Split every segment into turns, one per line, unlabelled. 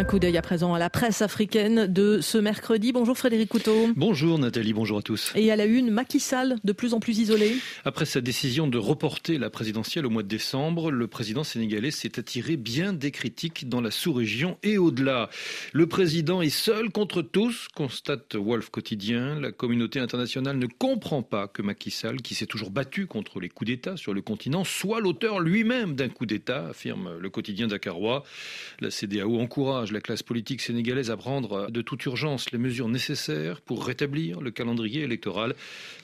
Un coup d'œil à présent à la presse africaine de ce mercredi. Bonjour Frédéric Couteau.
Bonjour Nathalie, bonjour à tous.
Et à la une, Macky Sall, de plus en plus isolé.
Après sa décision de reporter la présidentielle au mois de décembre, le président sénégalais s'est attiré bien des critiques dans la sous-région et au-delà. Le président est seul contre tous, constate Wolf Quotidien. La communauté internationale ne comprend pas que Macky Sall, qui s'est toujours battu contre les coups d'État sur le continent, soit l'auteur lui-même d'un coup d'État, affirme le quotidien dakarois. La CDAO encourage la classe politique sénégalaise à prendre de toute urgence les mesures nécessaires pour rétablir le calendrier électoral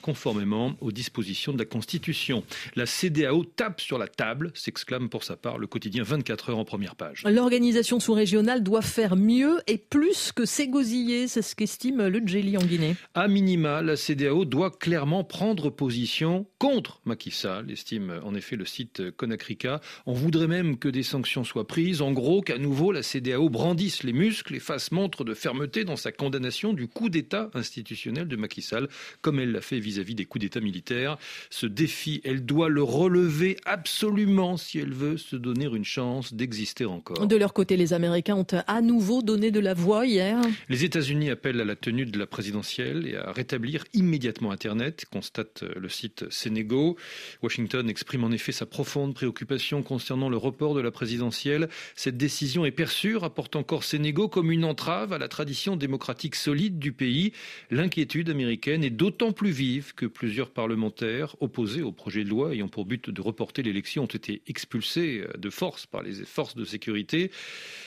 conformément aux dispositions de la Constitution. La CDAO tape sur la table, s'exclame pour sa part le quotidien 24 heures en première page.
L'organisation sous-régionale doit faire mieux et plus que s'égosiller, c'est ce qu'estime le Djeli en Guinée.
A minima, la CDAO doit clairement prendre position contre Macky Sall, estime en effet le site Conacrica. On voudrait même que des sanctions soient prises. En gros, qu'à nouveau la CDAO brandissent les muscles et fassent montre de fermeté dans sa condamnation du coup d'État institutionnel de Macky Sall, comme elle l'a fait vis-à-vis des coups d'État militaires. Ce défi, elle doit le relever absolument si elle veut se donner une chance d'exister encore.
De leur côté, les Américains ont à nouveau donné de la voix hier.
Les États-Unis appellent à la tenue de la présidentielle et à rétablir immédiatement Internet, constate le site Sénégo. Washington exprime en effet sa profonde préoccupation concernant le report de la présidentielle. Cette décision est perçue, rapporte encore Sénégal comme une entrave à la tradition démocratique solide du pays. L'inquiétude américaine est d'autant plus vive que plusieurs parlementaires opposés au projet de loi ayant pour but de reporter l'élection ont été expulsés de force par les forces de sécurité.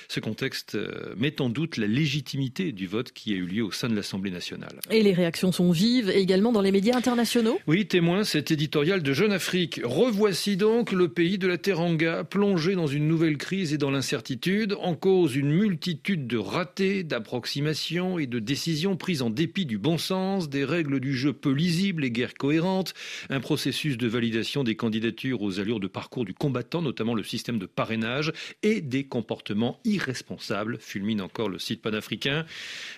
Ce contexte euh, met en doute la légitimité du vote qui a eu lieu au sein de l'Assemblée nationale.
Et les réactions sont vives également dans les médias internationaux
Oui, témoin cet éditorial de Jeune Afrique. Revoici donc le pays de la Teranga plongé dans une nouvelle crise et dans l'incertitude, en cause une multitude de ratés, d'approximations et de décisions prises en dépit du bon sens, des règles du jeu peu lisibles et guère cohérentes, un processus de validation des candidatures aux allures de parcours du combattant, notamment le système de parrainage, et des comportements irréguliers irresponsable, fulmine encore le site panafricain.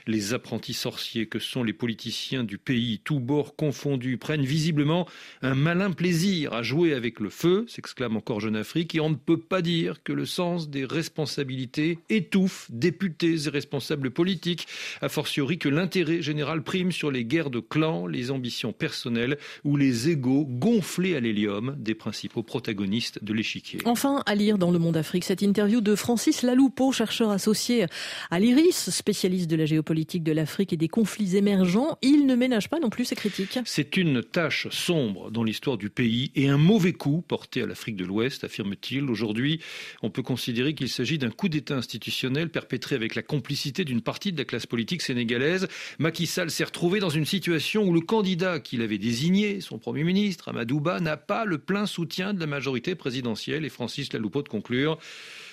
Les apprentis sorciers que sont les politiciens du pays, tous bords confondus, prennent visiblement un malin plaisir à jouer avec le feu, s'exclame encore Jeune Afrique, et on ne peut pas dire que le sens des responsabilités étouffe députés et responsables politiques, a fortiori que l'intérêt général prime sur les guerres de clans, les ambitions personnelles ou les égaux gonflés à l'hélium des principaux protagonistes de l'échiquier.
Enfin, à lire dans Le Monde Afrique cette interview de Francis Laloupeau, chercheur associé à l'IRIS, spécialiste de la géopolitique de l'Afrique et des conflits émergents. Il ne ménage pas non plus ses critiques.
C'est une tâche sombre dans l'histoire du pays et un mauvais coup porté à l'Afrique de l'Ouest, affirme-t-il. Aujourd'hui, on peut considérer qu'il s'agit d'un coup d'État institutionnel perpétré avec la complicité d'une partie de la classe politique sénégalaise. Macky Sall s'est retrouvé dans une situation où le candidat qu'il avait désigné, son Premier ministre, Amadouba, n'a pas le plein soutien de la majorité présidentielle. Et Francis Laloupeau de conclure.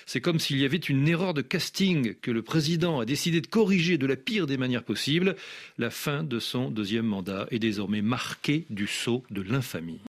C'est comme s'il y avait une erreur de casting que le président a décidé de corriger de la pire des manières possibles. La fin de son deuxième mandat est désormais marquée du sceau de l'infamie.